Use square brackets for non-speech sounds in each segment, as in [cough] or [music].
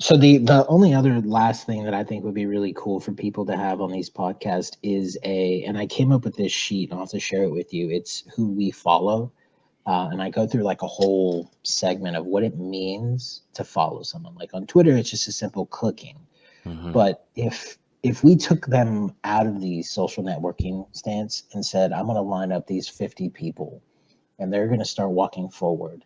So the the only other last thing that I think would be really cool for people to have on these podcasts is a, and I came up with this sheet. And I'll have to share it with you. It's who we follow, uh, and I go through like a whole segment of what it means to follow someone. Like on Twitter, it's just a simple clicking. Mm-hmm. But if if we took them out of the social networking stance and said, I'm going to line up these 50 people and they're going to start walking forward.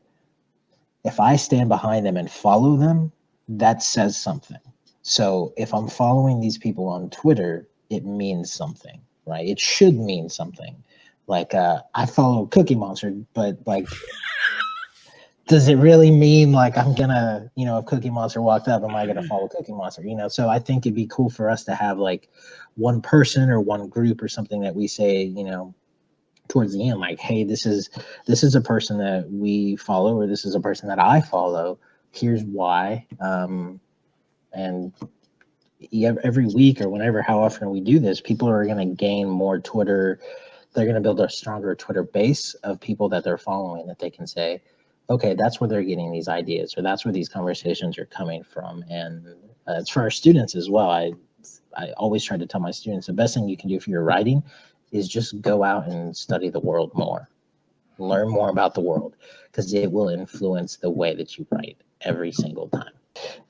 If I stand behind them and follow them, that says something. So if I'm following these people on Twitter, it means something, right? It should mean something. Like uh, I follow Cookie Monster, but like, [laughs] does it really mean like I'm gonna, you know, if Cookie Monster walked up, am I gonna follow Cookie Monster? You know, so I think it'd be cool for us to have like one person or one group or something that we say, you know, towards the end, like, hey, this is this is a person that we follow, or this is a person that I follow here's why um, and every week or whenever how often we do this people are going to gain more twitter. They're going to build a stronger twitter base of people that they're following that they can say okay that's where they're getting these ideas or that's where these conversations are coming from. And uh, it's for our students as well. I i always try to tell my students the best thing you can do for your writing is just go out and study the world more. Learn more about the world because it will influence the way that you write every single time.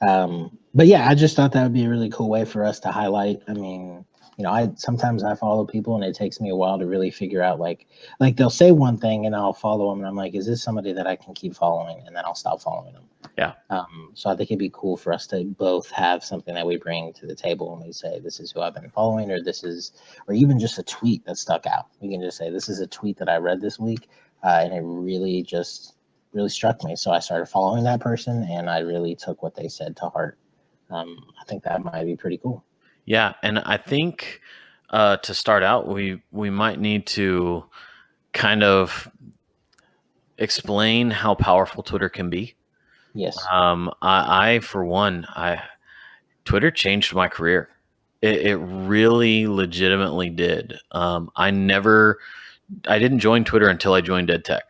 Um, but yeah, I just thought that would be a really cool way for us to highlight. I mean, you know, I sometimes I follow people and it takes me a while to really figure out like like they'll say one thing and I'll follow them and I'm like, is this somebody that I can keep following? And then I'll stop following them. Yeah. Um, so I think it'd be cool for us to both have something that we bring to the table and we say, this is who I've been following, or this is, or even just a tweet that stuck out. We can just say, this is a tweet that I read this week, uh, and it really just really struck me. So I started following that person and I really took what they said to heart. Um, I think that might be pretty cool. Yeah. And I think uh, to start out, we, we might need to kind of explain how powerful Twitter can be. Yes. Um, I, I, for one, I, Twitter changed my career. It, it really legitimately did. Um, I never, I didn't join Twitter until I joined EdTech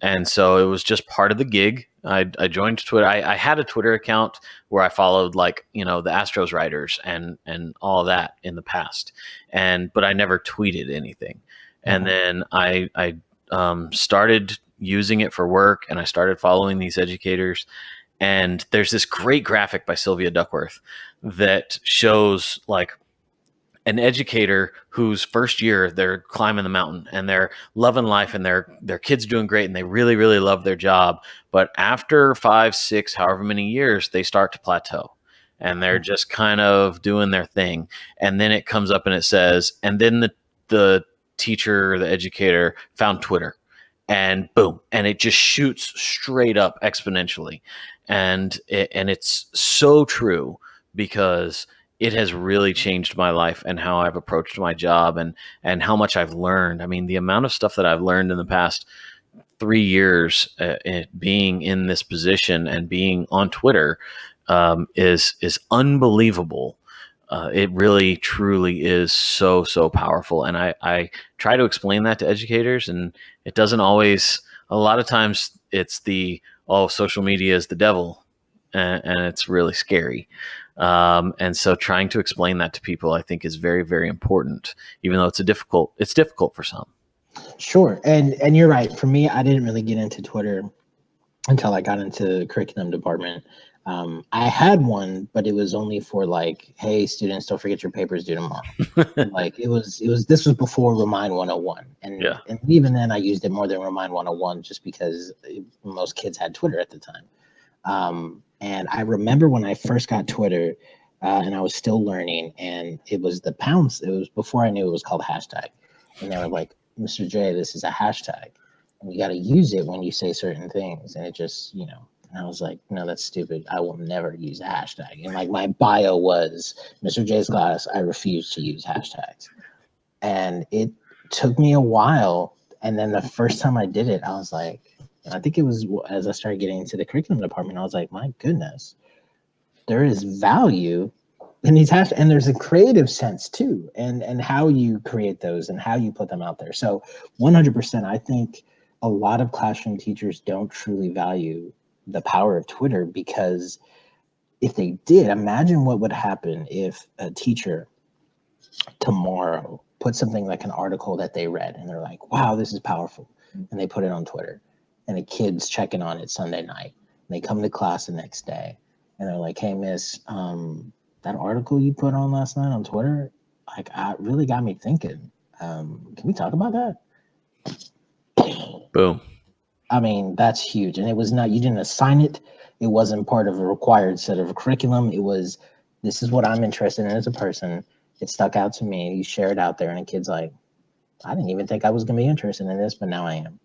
and so it was just part of the gig. I, I joined Twitter. I, I, had a Twitter account where I followed like you know the Astros writers and and all that in the past, and but I never tweeted anything. And mm-hmm. then I I um, started using it for work, and I started following these educators. And there's this great graphic by Sylvia Duckworth that shows like an educator whose first year they're climbing the mountain and they're loving life and their their kids doing great and they really really love their job. But after five six however many years they start to plateau and they're mm-hmm. just kind of doing their thing. And then it comes up and it says and then the the teacher the educator found twitter and boom and it just shoots straight up exponentially. And it, and it's so true because it has really changed my life and how I've approached my job and and how much I've learned. I mean, the amount of stuff that I've learned in the past three years uh, being in this position and being on Twitter um, is is unbelievable. Uh, it really, truly is so so powerful, and I I try to explain that to educators, and it doesn't always. A lot of times, it's the oh, social media is the devil, and, and it's really scary. Um, and so trying to explain that to people, I think is very, very important, even though it's a difficult, it's difficult for some. Sure. And, and you're right. For me, I didn't really get into Twitter until I got into the curriculum department. Um, I had one, but it was only for like, hey, students, don't forget your papers due tomorrow. [laughs] like it was, it was. This was before Remind 101, and yeah. and even then, I used it more than Remind 101 just because most kids had Twitter at the time. Um, and I remember when I first got Twitter, uh, and I was still learning, and it was the pounds. It was before I knew it was called hashtag, and they were like, "Mr. J, this is a hashtag, and you got to use it when you say certain things." And it just, you know, and I was like, "No, that's stupid. I will never use a hashtag." And like my bio was, "Mr. J's class, I refuse to use hashtags," and it took me a while. And then the first time I did it, I was like, I think it was as I started getting into the curriculum department, I was like, my goodness, there is value in these hashtags, and there's a creative sense too, and and how you create those and how you put them out there. So 100%, I think a lot of classroom teachers don't truly value the power of Twitter because if they did, imagine what would happen if a teacher tomorrow put something like an article that they read and they're like, wow, this is powerful. And they put it on Twitter and a kid's checking on it Sunday night. And they come to class the next day and they're like, hey, miss, um, that article you put on last night on Twitter, like, I really got me thinking. Um, can we talk about that? Boom. I mean, that's huge. And it was not, you didn't assign it. It wasn't part of a required set of a curriculum. It was, this is what I'm interested in as a person. It stuck out to me. You share it out there, and a kid's like, I didn't even think I was going to be interested in this, but now I am.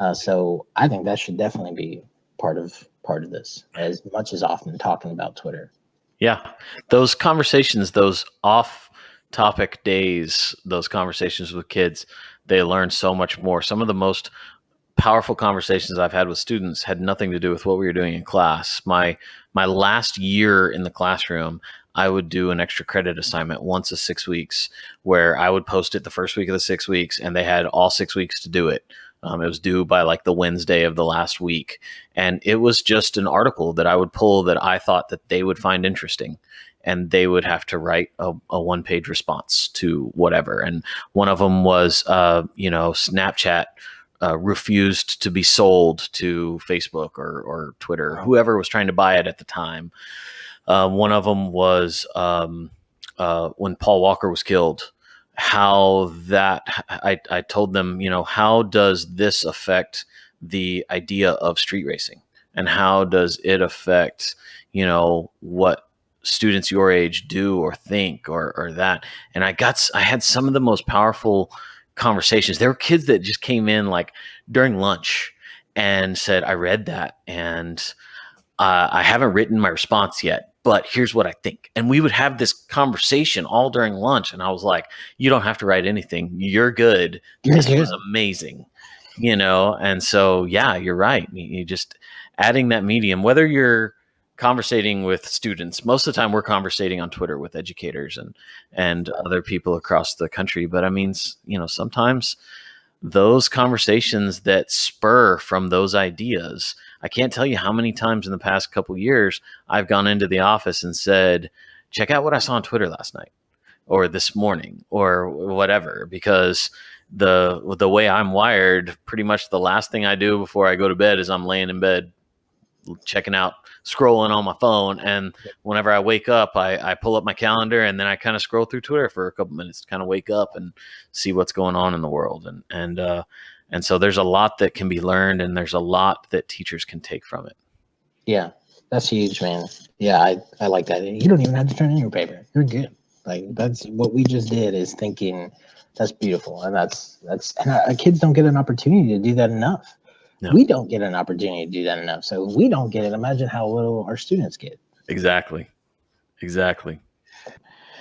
Uh, so I think that should definitely be part of part of this, as much as often talking about Twitter. Yeah, those conversations, those off-topic days, those conversations with kids, they learn so much more. Some of the most powerful conversations I've had with students had nothing to do with what we were doing in class. My my last year in the classroom, I would do an extra credit assignment once a six weeks, where I would post it the first week of the six weeks, and they had all six weeks to do it. Um, it was due by like the Wednesday of the last week, and it was just an article that I would pull that I thought that they would find interesting and they would have to write a, a one page response to whatever. And one of them was, uh, you know, Snapchat uh, refused to be sold to Facebook or, or Twitter, whoever was trying to buy it at the time. Uh, one of them was um, uh, when Paul Walker was killed. How that I, I told them, you know, how does this affect the idea of street racing, and how does it affect, you know, what students your age do or think or or that? And I got I had some of the most powerful conversations. There were kids that just came in like during lunch and said, I read that and uh, I haven't written my response yet, but here's what I think. And we would have this conversation all during lunch. And I was like, you don't have to write anything. You're good. This was amazing. You know, and so yeah, you're right. You just adding that medium, whether you're conversating with students. Most of the time, we're conversating on Twitter with educators and and other people across the country. But I mean, you know, sometimes those conversations that spur from those ideas. I can't tell you how many times in the past couple years I've gone into the office and said, "Check out what I saw on Twitter last night." or this morning or whatever because the the way I'm wired pretty much the last thing I do before I go to bed is I'm laying in bed checking out scrolling on my phone and whenever i wake up i, I pull up my calendar and then i kind of scroll through twitter for a couple minutes to kind of wake up and see what's going on in the world and and uh and so there's a lot that can be learned and there's a lot that teachers can take from it yeah that's huge man yeah i i like that you don't even have to turn in your paper you're good like that's what we just did is thinking that's beautiful and that's that's and our, kids don't get an opportunity to do that enough no. We don't get an opportunity to do that enough. So we don't get it, imagine how little our students get. Exactly. Exactly.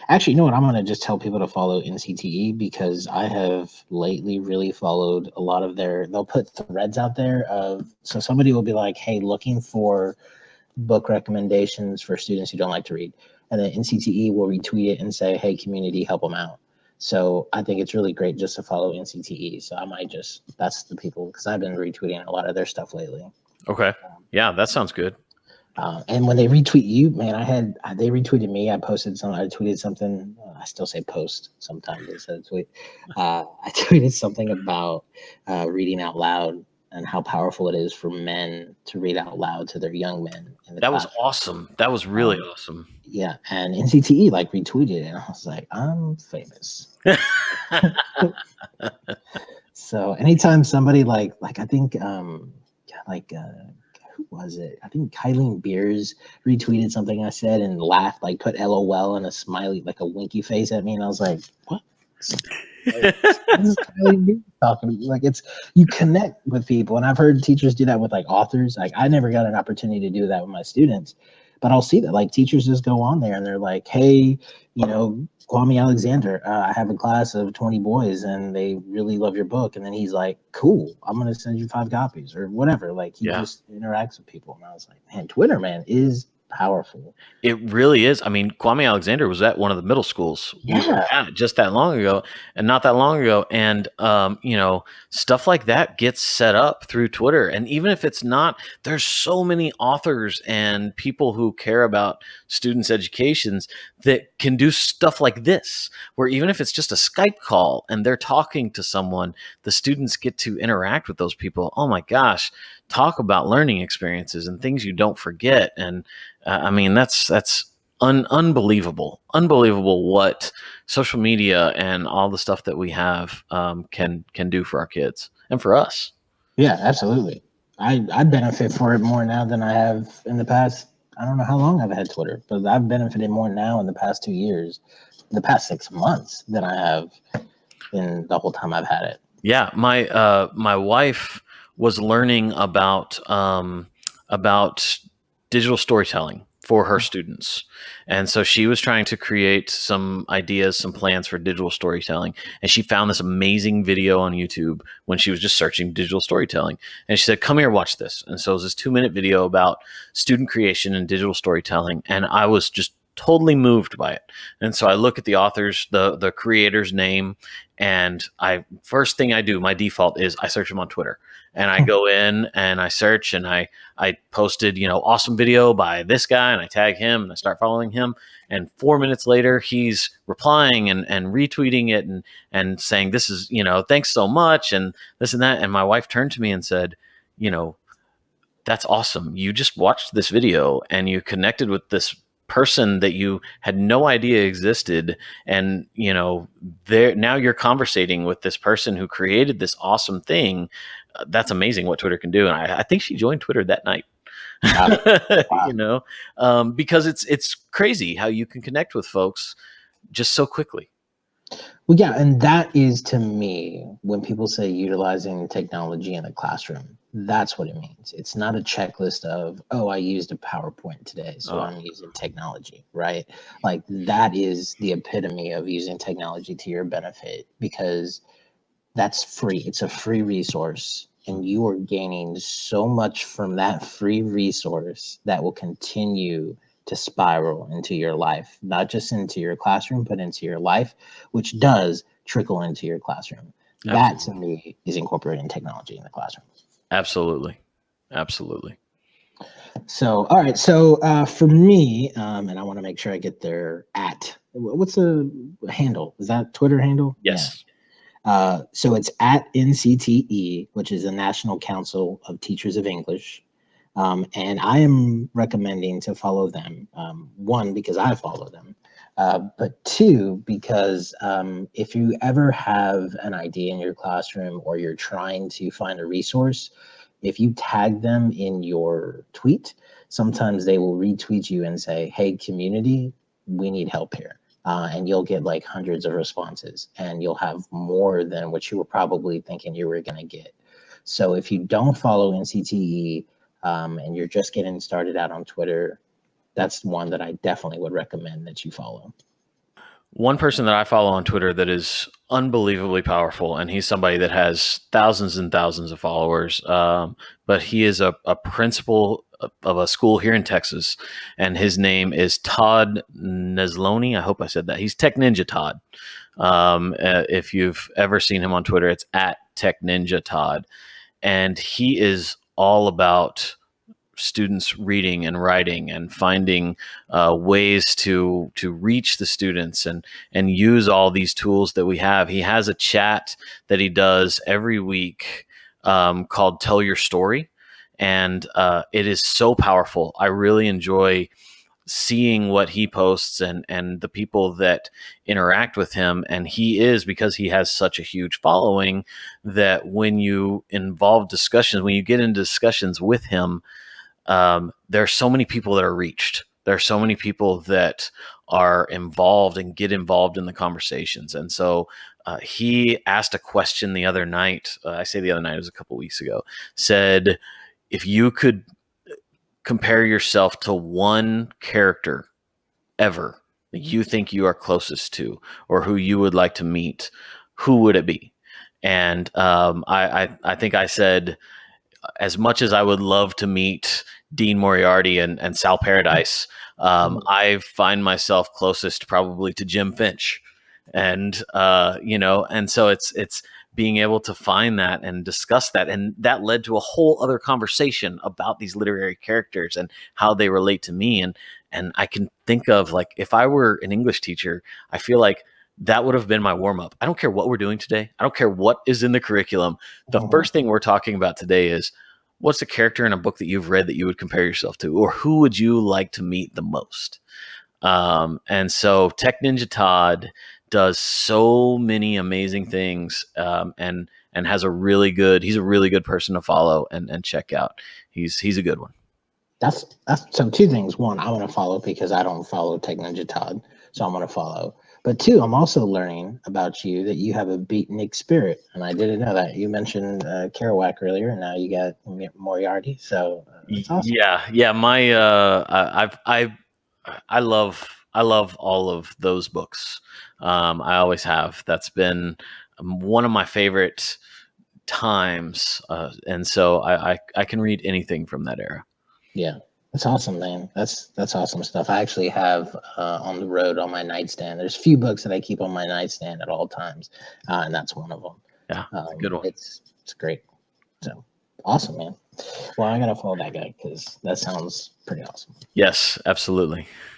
Actually, you know what? I'm going to just tell people to follow NCTE because I have lately really followed a lot of their, they'll put threads out there of, so somebody will be like, hey, looking for book recommendations for students who don't like to read. And then NCTE will retweet it and say, hey, community, help them out. So I think it's really great just to follow NCTE. So I might just that's the people because I've been retweeting a lot of their stuff lately. Okay. Um, yeah, that sounds good. Uh, and when they retweet you, man, I had they retweeted me. I posted some. I tweeted something. I still say post sometimes instead of tweet. Uh, [laughs] I tweeted something about uh, reading out loud and how powerful it is for men to read out loud to their young men. that class. was awesome. That was really um, awesome. Yeah, and NCTE like retweeted it, and I was like, I'm famous. [laughs] [laughs] so anytime somebody like like I think um yeah, like uh who was it? I think Kylene Beers retweeted something I said and laughed, like put LOL and a smiley, like a winky face at me, and I was like, what? talking like it's you connect with people and i've heard teachers do that with like authors like i never got an opportunity to do that with my students but i'll see that like teachers just go on there and they're like hey you know kwame alexander uh, i have a class of 20 boys and they really love your book and then he's like cool i'm gonna send you five copies or whatever like he yeah. just interacts with people and i was like man twitter man is powerful. It really is. I mean, Kwame Alexander was at one of the middle schools. Yeah. just that long ago, and not that long ago. And um, you know, stuff like that gets set up through Twitter. And even if it's not, there's so many authors and people who care about students' educations that can do stuff like this, where even if it's just a Skype call and they're talking to someone, the students get to interact with those people. Oh my gosh, talk about learning experiences and things you don't forget. And uh, I mean, that's that's un- unbelievable, unbelievable what social media and all the stuff that we have um, can can do for our kids and for us. Yeah, absolutely. I I benefit for it more now than I have in the past. I don't know how long I've had Twitter, but I've benefited more now in the past two years, the past six months than I have in the whole time I've had it. Yeah, my uh, my wife was learning about um, about digital storytelling for her mm. students. And so she was trying to create some ideas, some plans for digital storytelling. And she found this amazing video on YouTube when she was just searching digital storytelling. And she said, Come here, watch this. And so it was this two minute video about student creation and digital storytelling. And I was just totally moved by it. And so I look at the author's, the the creator's name, and I first thing I do, my default is I search him on Twitter. And I hmm. go in and I search and I I posted, you know, awesome video by this guy and I tag him and I start following him. And four minutes later, he's replying and, and retweeting it and and saying, This is, you know, thanks so much and this and that. And my wife turned to me and said, you know, that's awesome. You just watched this video and you connected with this person that you had no idea existed and you know there now you're conversating with this person who created this awesome thing uh, that's amazing what twitter can do and i, I think she joined twitter that night wow. [laughs] Wow. you know um, because it's it's crazy how you can connect with folks just so quickly well, yeah, and that is to me when people say utilizing technology in the classroom, that's what it means. It's not a checklist of, oh, I used a PowerPoint today, so oh. I'm using technology, right? Like that is the epitome of using technology to your benefit because that's free. It's a free resource and you are gaining so much from that free resource that will continue to spiral into your life, not just into your classroom, but into your life, which does trickle into your classroom. Absolutely. That to me is incorporating technology in the classroom. Absolutely. Absolutely. So, all right. So, uh, for me, um, and I want to make sure I get there at what's the handle? Is that Twitter handle? Yes. Yeah. Uh, so it's at NCTE, which is the National Council of Teachers of English. Um, and I am recommending to follow them. Um, one, because I follow them, uh, but two, because um, if you ever have an idea in your classroom or you're trying to find a resource, if you tag them in your tweet, sometimes they will retweet you and say, hey, community, we need help here. Uh, and you'll get like hundreds of responses and you'll have more than what you were probably thinking you were going to get. So if you don't follow NCTE, um, and you're just getting started out on Twitter, that's one that I definitely would recommend that you follow. One person that I follow on Twitter that is unbelievably powerful, and he's somebody that has thousands and thousands of followers, um, but he is a, a principal of a school here in Texas, and his name is Todd Nesloney. I hope I said that. He's Tech Ninja Todd. Um, uh, if you've ever seen him on Twitter, it's at Tech Ninja Todd, and he is all about students reading and writing and finding uh, ways to to reach the students and and use all these tools that we have. He has a chat that he does every week um, called "Tell Your Story," and uh, it is so powerful. I really enjoy seeing what he posts and and the people that interact with him and he is because he has such a huge following that when you involve discussions when you get into discussions with him um, there are so many people that are reached. There are so many people that are involved and get involved in the conversations. And so uh, he asked a question the other night uh, i say the other night it was a couple weeks ago said if you could compare yourself to one character ever that you think you are closest to or who you would like to meet, who would it be? And um, I, I, I think I said, as much as I would love to meet Dean Moriarty and, and Sal Paradise. Um, Mhm. I find myself closest probably to Jem Finch, and uh, you know, and so it's it's being able to find that and discuss that, and that led to a whole other conversation about these literary characters and how they relate to me, and and I can think of like if I were an English teacher, I feel like that would have been my warm up. I don't care what we're doing today. I don't care what is in the curriculum. The Mhm. first thing we're talking about today is what's a character in a book that you've read that you would compare yourself to, or who would you like to meet the most? Um, and so Tech Ninja Todd does so many amazing things, um, and and has a really good. He's a really good person to follow and and check out. He's he's a good one. That's that's so two things. One, I want to follow because I don't follow Tech Ninja Todd, so I'm going to follow. But two, I'm also learning about you that you have a beatnik spirit, and I didn't know that. You mentioned uh, Kerouac earlier, and now you got Moriarty. So uh, awesome. Yeah, yeah. My uh, I- I've I I love I love all of those books. Um, I always have. That's been um, one of my favorite times, uh, and so I, I I can read anything from that era. Yeah, that's awesome, man. That's that's awesome stuff. I actually have uh, on the road on my nightstand. There's a few books that I keep on my nightstand at all times, uh, and that's one of them. Yeah, um, good one. It's it's great. So awesome, man. Well, I gotta follow that guy because that sounds pretty awesome. Yes, absolutely.